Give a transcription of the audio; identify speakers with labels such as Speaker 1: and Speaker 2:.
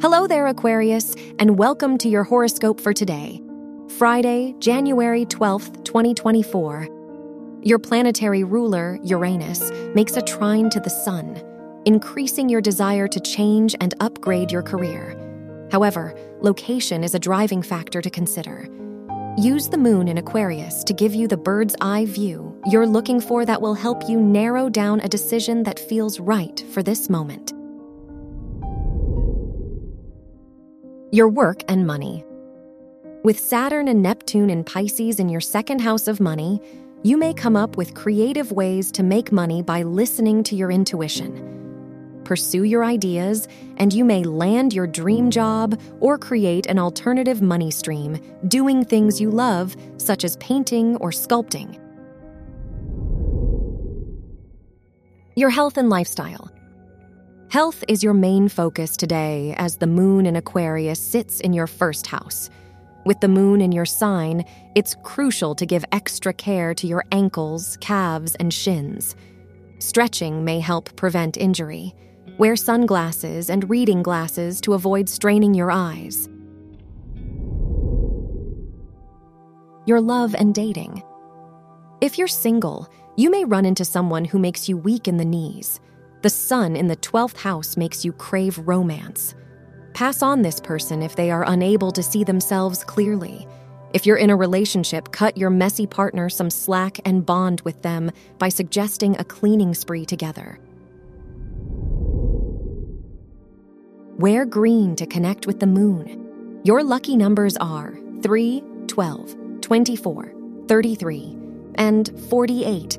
Speaker 1: Hello there, Aquarius, and welcome to your horoscope for today, Friday, January 12th, 2024. Your planetary ruler, Uranus, makes a trine to the Sun, increasing your desire to change and upgrade your career. However, location is a driving factor to consider. Use the moon in Aquarius to give you the bird's eye view you're looking for that will help you narrow down a decision that feels right for this moment. Your work and money. With Saturn and Neptune in Pisces in your second house of money, you may come up with creative ways to make money by listening to your intuition. Pursue your ideas, and you may land your dream job or create an alternative money stream doing things you love, such as painting or sculpting. Your health and lifestyle. Health is your main focus today as the moon in Aquarius sits in your first house. With the moon in your sign, it's crucial to give extra care to your ankles, calves, and shins. Stretching may help prevent injury. Wear sunglasses and reading glasses to avoid straining your eyes. Your love and dating. If you're single, you may run into someone who makes you weak in the knees. The sun in the 12th house makes you crave romance. Pass on this person if they are unable to see themselves clearly. If you're in a relationship, cut your messy partner some slack and bond with them by suggesting a cleaning spree together. Wear green to connect with the moon. Your lucky numbers are 3, 12, 24, 33, and 48.